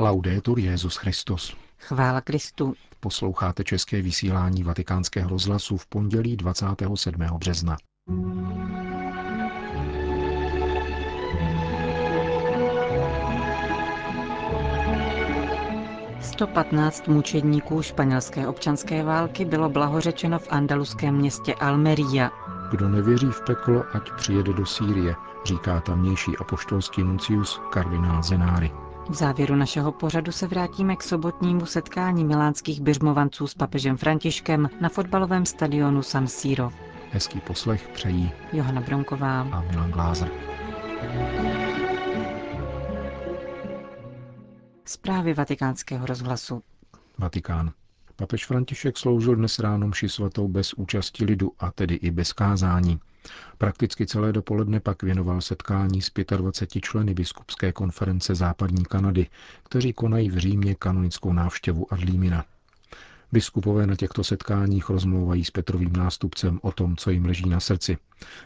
Laudetur Jezus Christus. Chvála Kristu. Posloucháte české vysílání Vatikánského rozhlasu v pondělí 27. března. 115 mučedníků španělské občanské války bylo blahořečeno v andaluském městě Almeria. Kdo nevěří v peklo, ať přijede do Sýrie, říká tamnější apoštolský nuncius kardinál Zenári. V závěru našeho pořadu se vrátíme k sobotnímu setkání milánských běžmovanců s papežem Františkem na fotbalovém stadionu San Siro. Hezký poslech přejí Johana Bronková a Milan Glázer. Zprávy vatikánského rozhlasu. Vatikán. Papež František sloužil dnes ráno mši svatou bez účasti lidu, a tedy i bez kázání. Prakticky celé dopoledne pak věnoval setkání s 25 členy biskupské konference západní Kanady, kteří konají v Římě kanonickou návštěvu Adlímina. Biskupové na těchto setkáních rozmlouvají s Petrovým nástupcem o tom, co jim leží na srdci.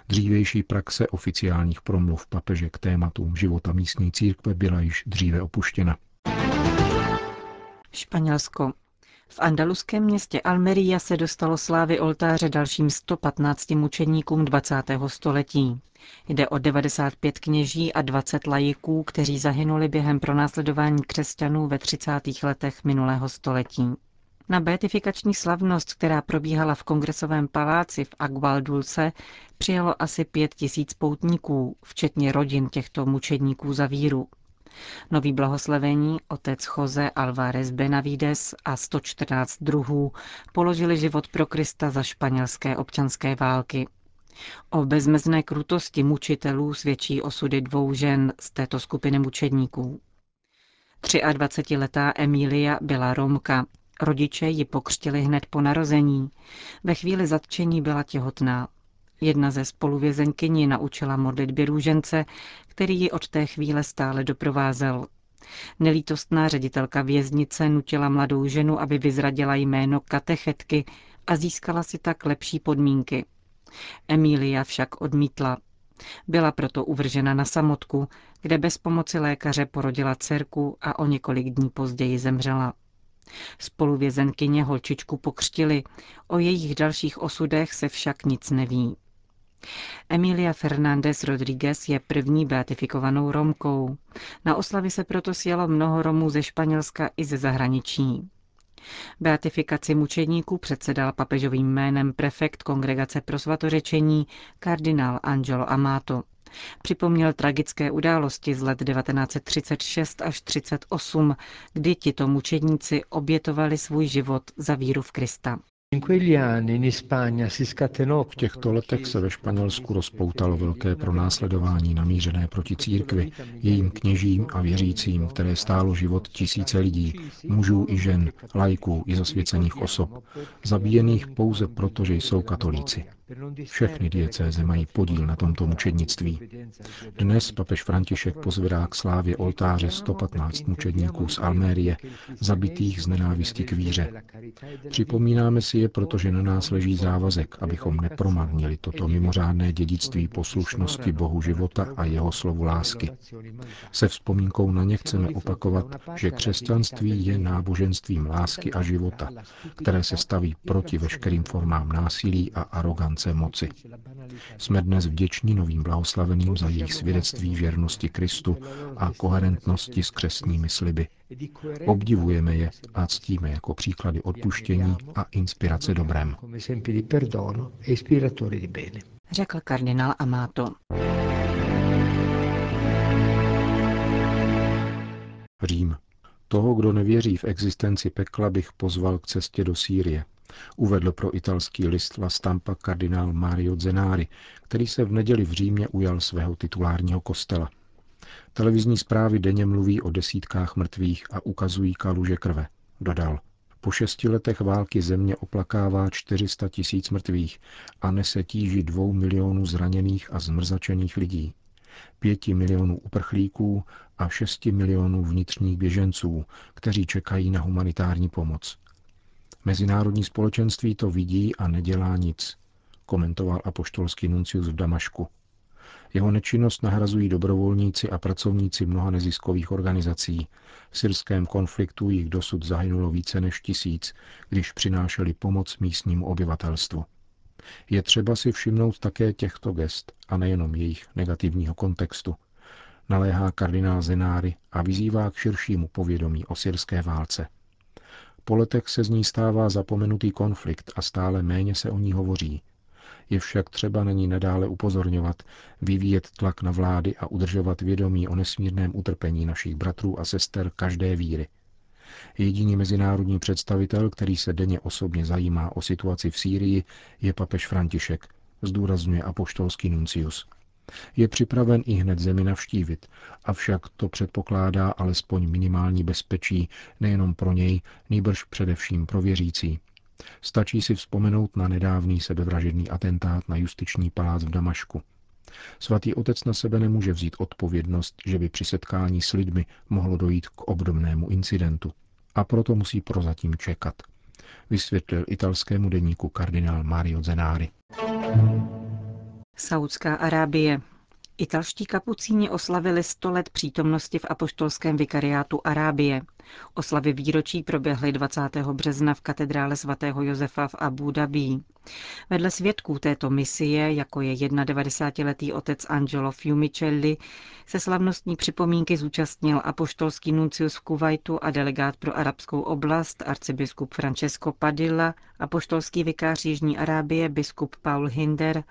Dřívější praxe oficiálních promluv papeže k tématům života místní církve byla již dříve opuštěna. Španělsko. V andaluském městě Almeria se dostalo slávy oltáře dalším 115 mučeníkům 20. století. Jde o 95 kněží a 20 lajiků, kteří zahynuli během pronásledování křesťanů ve 30. letech minulého století. Na beatifikační slavnost, která probíhala v kongresovém paláci v Agualdulce, přijelo asi pět tisíc poutníků, včetně rodin těchto mučedníků za víru. Nový blahoslavení otec Jose Alvarez Benavides a 114 druhů položili život pro Krista za španělské občanské války. O bezmezné krutosti mučitelů svědčí osudy dvou žen z této skupiny mučedníků. 23-letá Emília byla Romka. Rodiče ji pokřtili hned po narození. Ve chvíli zatčení byla těhotná. Jedna ze spoluvězenkyní naučila modlitbě růžence, který ji od té chvíle stále doprovázel. Nelítostná ředitelka věznice nutila mladou ženu, aby vyzradila jméno katechetky a získala si tak lepší podmínky. Emília však odmítla. Byla proto uvržena na samotku, kde bez pomoci lékaře porodila dcerku a o několik dní později zemřela. Spoluvězenkyně holčičku pokřtili, o jejich dalších osudech se však nic neví. Emilia Fernández Rodríguez je první beatifikovanou Romkou. Na oslavy se proto sjelo mnoho Romů ze Španělska i ze zahraničí. Beatifikaci mučedníků předsedal papežovým jménem prefekt Kongregace pro svatořečení kardinál Angelo Amato. Připomněl tragické události z let 1936 až 1938, kdy tito mučedníci obětovali svůj život za víru v Krista. V těchto letech se ve Španělsku rozpoutalo velké pronásledování namířené proti církvi, jejím kněžím a věřícím, které stálo život tisíce lidí, mužů i žen, lajků i zasvěcených osob, zabíjených pouze proto, že jsou katolíci. Všechny diecéze mají podíl na tomto mučednictví. Dnes papež František pozvedá k slávě oltáře 115 mučedníků z Almérie, zabitých z nenávisti k víře. Připomínáme si je, protože na nás leží závazek, abychom nepromarnili toto mimořádné dědictví poslušnosti Bohu života a jeho slovu lásky. Se vzpomínkou na ně chceme opakovat, že křesťanství je náboženstvím lásky a života, které se staví proti veškerým formám násilí a arogance arogance moci. Jsme dnes vděční novým blahoslaveným za jejich svědectví věrnosti Kristu a koherentnosti s křesními sliby. Obdivujeme je a ctíme jako příklady odpuštění a inspirace dobrem. Řekl kardinál Amato. Řím. Toho, kdo nevěří v existenci pekla, bych pozval k cestě do Sýrie uvedl pro italský list La Stampa kardinál Mario Zenari, který se v neděli v Římě ujal svého titulárního kostela. Televizní zprávy denně mluví o desítkách mrtvých a ukazují kaluže krve. Dodal. Po šesti letech války země oplakává 400 tisíc mrtvých a nese tíži dvou milionů zraněných a zmrzačených lidí, pěti milionů uprchlíků a šesti milionů vnitřních běženců, kteří čekají na humanitární pomoc. Mezinárodní společenství to vidí a nedělá nic, komentoval apoštolský nuncius v Damašku. Jeho nečinnost nahrazují dobrovolníci a pracovníci mnoha neziskových organizací. V syrském konfliktu jich dosud zahynulo více než tisíc, když přinášeli pomoc místnímu obyvatelstvu. Je třeba si všimnout také těchto gest a nejenom jejich negativního kontextu. Naléhá kardinál Zenáry a vyzývá k širšímu povědomí o syrské válce. Po letech se z ní stává zapomenutý konflikt a stále méně se o ní hovoří. Je však třeba na ní nadále upozorňovat, vyvíjet tlak na vlády a udržovat vědomí o nesmírném utrpení našich bratrů a sester každé víry. Jediný mezinárodní představitel, který se denně osobně zajímá o situaci v Sýrii, je papež František, zdůrazňuje apoštolský nuncius. Je připraven i hned zemi navštívit, avšak to předpokládá alespoň minimální bezpečí nejenom pro něj, nýbrž především pro věřící. Stačí si vzpomenout na nedávný sebevražedný atentát na justiční palác v Damašku. Svatý otec na sebe nemůže vzít odpovědnost, že by při setkání s lidmi mohlo dojít k obdobnému incidentu. A proto musí prozatím čekat, vysvětlil italskému deníku kardinál Mario Zenari. Saudská Arábie. Italští kapucíni oslavili 100 let přítomnosti v apoštolském vikariátu Arábie. Oslavy výročí proběhly 20. března v katedrále svatého Josefa v Abu Dhabi. Vedle svědků této misie, jako je 91-letý otec Angelo Fiumicelli, se slavnostní připomínky zúčastnil apoštolský nuncius v Kuwaitu a delegát pro arabskou oblast arcibiskup Francesco Padilla, apoštolský vikář Jižní Arábie biskup Paul Hinder,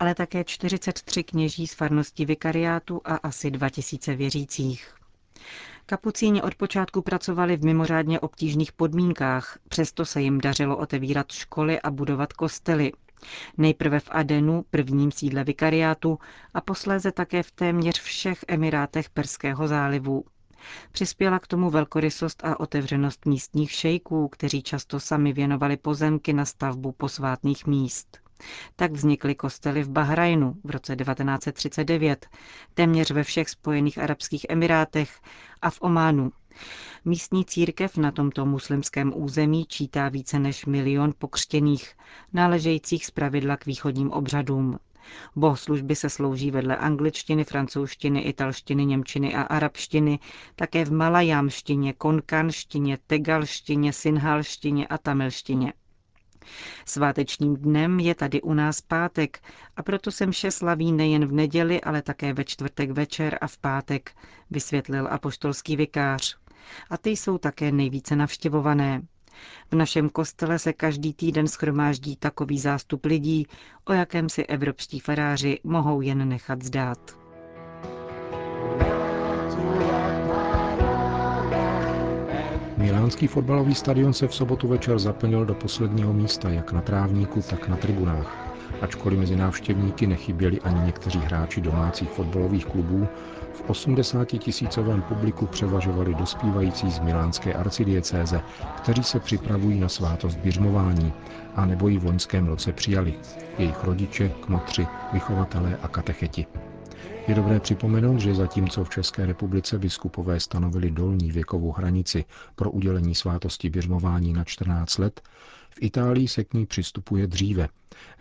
ale také 43 kněží z farnosti vikariátu a asi 2000 věřících. Kapucíni od počátku pracovali v mimořádně obtížných podmínkách, přesto se jim dařilo otevírat školy a budovat kostely. Nejprve v Adenu, prvním sídle vikariátu, a posléze také v téměř všech emirátech Perského zálivu. Přispěla k tomu velkorysost a otevřenost místních šejků, kteří často sami věnovali pozemky na stavbu posvátných míst. Tak vznikly kostely v Bahrajnu v roce 1939, téměř ve všech Spojených Arabských Emirátech a v Ománu. Místní církev na tomto muslimském území čítá více než milion pokřtěných, náležejících zpravidla k východním obřadům. Bohoslužby se slouží vedle angličtiny, francouzštiny, italštiny, němčiny a arabštiny, také v malajámštině, konkanštině, tegalštině, sinhalštině a tamilštině. Svátečním dnem je tady u nás pátek a proto se mše slaví nejen v neděli, ale také ve čtvrtek večer a v pátek, vysvětlil apoštolský vikář. A ty jsou také nejvíce navštěvované. V našem kostele se každý týden schromáždí takový zástup lidí, o jakém si evropští faráři mohou jen nechat zdát. Milánský fotbalový stadion se v sobotu večer zaplnil do posledního místa, jak na trávníku, tak na tribunách. Ačkoliv mezi návštěvníky nechyběli ani někteří hráči domácích fotbalových klubů, v 80 tisícovém publiku převažovali dospívající z milánské arcidiecéze, kteří se připravují na svátost běžmování a nebo ji v loňském roce přijali. Jejich rodiče, kmotři, vychovatelé a katecheti. Je dobré připomenout, že zatímco v České republice biskupové stanovili dolní věkovou hranici pro udělení svátosti běžmování na 14 let, v Itálii se k ní přistupuje dříve,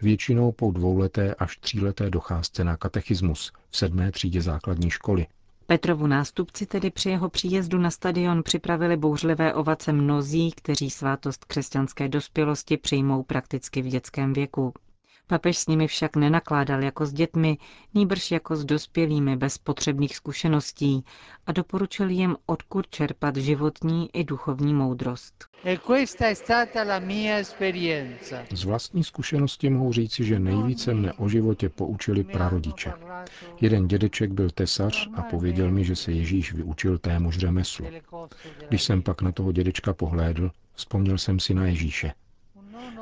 většinou po dvouleté až tříleté docházce na katechismus v sedmé třídě základní školy. Petrovu nástupci tedy při jeho příjezdu na stadion připravili bouřlivé ovace mnozí, kteří svátost křesťanské dospělosti přijmou prakticky v dětském věku. Papež s nimi však nenakládal jako s dětmi, nýbrž jako s dospělými bez potřebných zkušeností a doporučil jim, odkud čerpat životní i duchovní moudrost. E z vlastní zkušenosti mohu říci, že nejvíce mne o životě poučili prarodiče. Jeden dědeček byl tesař a pověděl mi, že se Ježíš vyučil témuž řemeslu. Když jsem pak na toho dědečka pohlédl, vzpomněl jsem si na Ježíše.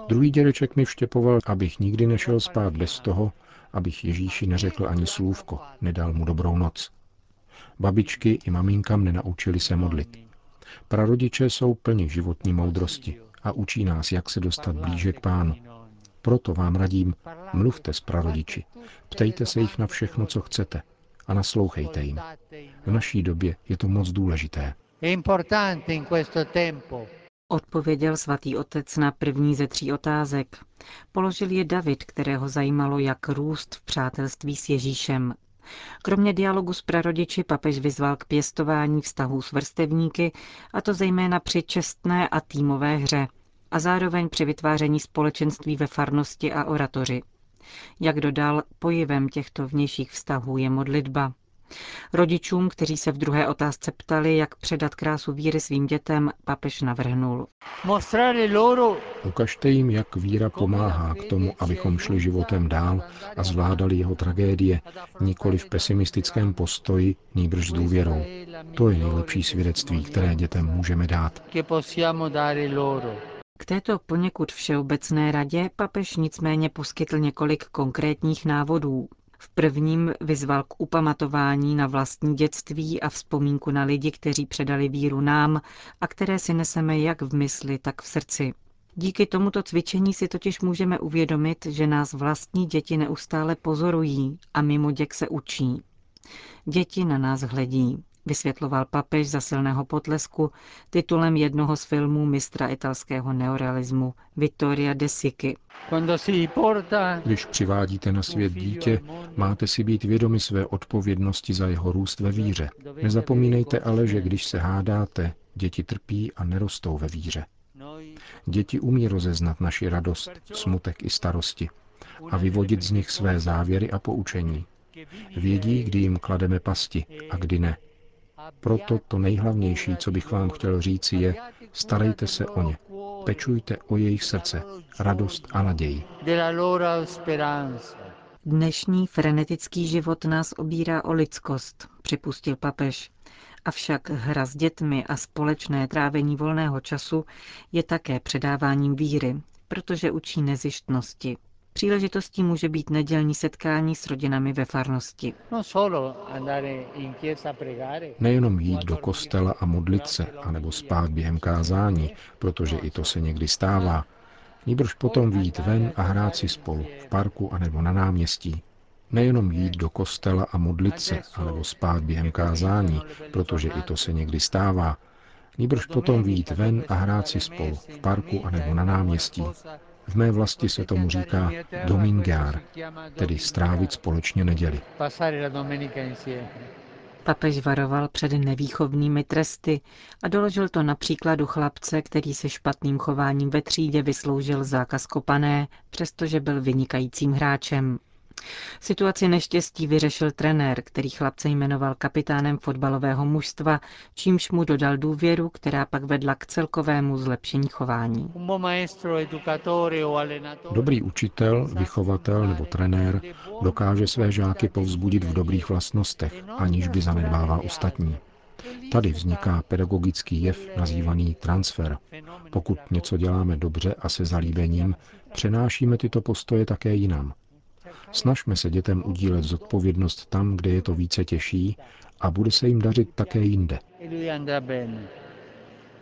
Druhý dědeček mi vštěpoval, abych nikdy nešel spát bez toho, abych Ježíši neřekl ani slůvko, nedal mu dobrou noc. Babičky i maminka mne naučili se modlit. Prarodiče jsou plni životní moudrosti a učí nás, jak se dostat blíže k pánu. Proto vám radím, mluvte s prarodiči, ptejte se jich na všechno, co chcete a naslouchejte jim. V naší době je to moc důležité. È importante in questo tempo Odpověděl svatý otec na první ze tří otázek. Položil je David, kterého zajímalo, jak růst v přátelství s Ježíšem. Kromě dialogu s prarodiči papež vyzval k pěstování vztahů s vrstevníky, a to zejména při čestné a týmové hře, a zároveň při vytváření společenství ve farnosti a oratoři. Jak dodal, pojivem těchto vnějších vztahů je modlitba. Rodičům, kteří se v druhé otázce ptali, jak předat krásu víry svým dětem, papež navrhnul. Ukažte jim, jak víra pomáhá k tomu, abychom šli životem dál a zvládali jeho tragédie, nikoli v pesimistickém postoji, nýbrž s důvěrou. To je nejlepší svědectví, které dětem můžeme dát. K této poněkud všeobecné radě papež nicméně poskytl několik konkrétních návodů. V prvním vyzval k upamatování na vlastní dětství a vzpomínku na lidi, kteří předali víru nám a které si neseme jak v mysli, tak v srdci. Díky tomuto cvičení si totiž můžeme uvědomit, že nás vlastní děti neustále pozorují a mimo děk se učí. Děti na nás hledí vysvětloval papež za silného potlesku titulem jednoho z filmů mistra italského neorealismu Vittoria de Sici. Když přivádíte na svět dítě, máte si být vědomi své odpovědnosti za jeho růst ve víře. Nezapomínejte ale, že když se hádáte, děti trpí a nerostou ve víře. Děti umí rozeznat naši radost, smutek i starosti a vyvodit z nich své závěry a poučení. Vědí, kdy jim klademe pasti a kdy ne. Proto to nejhlavnější, co bych vám chtěl říci, je, starejte se o ně. Pečujte o jejich srdce, radost a naději. Dnešní frenetický život nás obírá o lidskost, připustil papež. Avšak hra s dětmi a společné trávení volného času je také předáváním víry, protože učí nezištnosti, Příležitostí může být nedělní setkání s rodinami ve farnosti. Nejenom jít do kostela a modlit se, anebo spát během kázání, protože i to se někdy stává, níbrž potom výjít ven a hrát si spolu v parku anebo na náměstí. Nejenom jít do kostela a modlit se, anebo spát během kázání, protože i to se někdy stává, níbrž potom výjít ven a hrát si spolu v parku anebo na náměstí. V mé vlasti se tomu říká domingiár, tedy strávit společně neděli. Papež varoval před nevýchovnými tresty a doložil to na příkladu chlapce, který se špatným chováním ve třídě vysloužil zákaz kopané, přestože byl vynikajícím hráčem. Situaci neštěstí vyřešil trenér, který chlapce jmenoval kapitánem fotbalového mužstva, čímž mu dodal důvěru, která pak vedla k celkovému zlepšení chování. Dobrý učitel, vychovatel nebo trenér dokáže své žáky povzbudit v dobrých vlastnostech, aniž by zanedbával ostatní. Tady vzniká pedagogický jev nazývaný transfer. Pokud něco děláme dobře a se zalíbením, přenášíme tyto postoje také jinam. Snažme se dětem udílet zodpovědnost tam, kde je to více těžší a bude se jim dařit také jinde.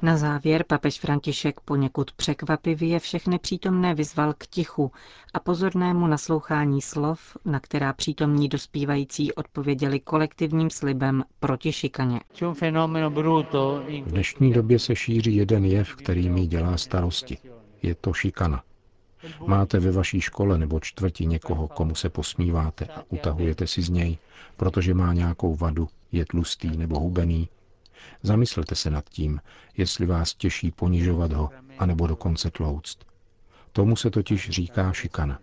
Na závěr papež František poněkud překvapivě všechny přítomné vyzval k tichu a pozornému naslouchání slov, na která přítomní dospívající odpověděli kolektivním slibem proti šikaně. V dnešní době se šíří jeden jev, který mi dělá starosti. Je to šikana. Máte ve vaší škole nebo čtvrti někoho, komu se posmíváte a utahujete si z něj, protože má nějakou vadu, je tlustý nebo hubený. Zamyslete se nad tím, jestli vás těší ponižovat ho, anebo dokonce tlouct. Tomu se totiž říká šikana.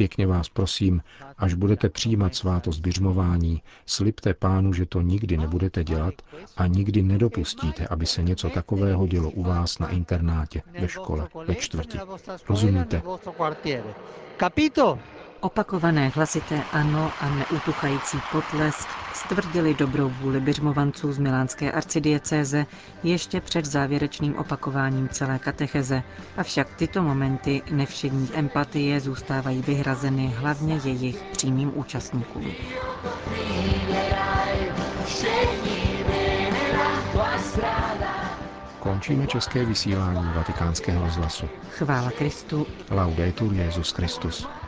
Pěkně vás prosím, až budete přijímat svátost běžmování, slibte pánu, že to nikdy nebudete dělat a nikdy nedopustíte, aby se něco takového dělo u vás na internátě, ve škole, ve čtvrti. Rozumíte? Opakované hlasité ano a neutuchající potlesk stvrdili dobrou vůli byřmovanců z milánské arcidiecéze ještě před závěrečným opakováním celé katecheze, avšak tyto momenty nevšední empatie zůstávají vyhrazeny hlavně jejich přímým účastníkům. Končíme české vysílání vatikánského rozhlasu. Chvála Kristu. Laudetur Jezus Christus.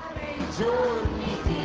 join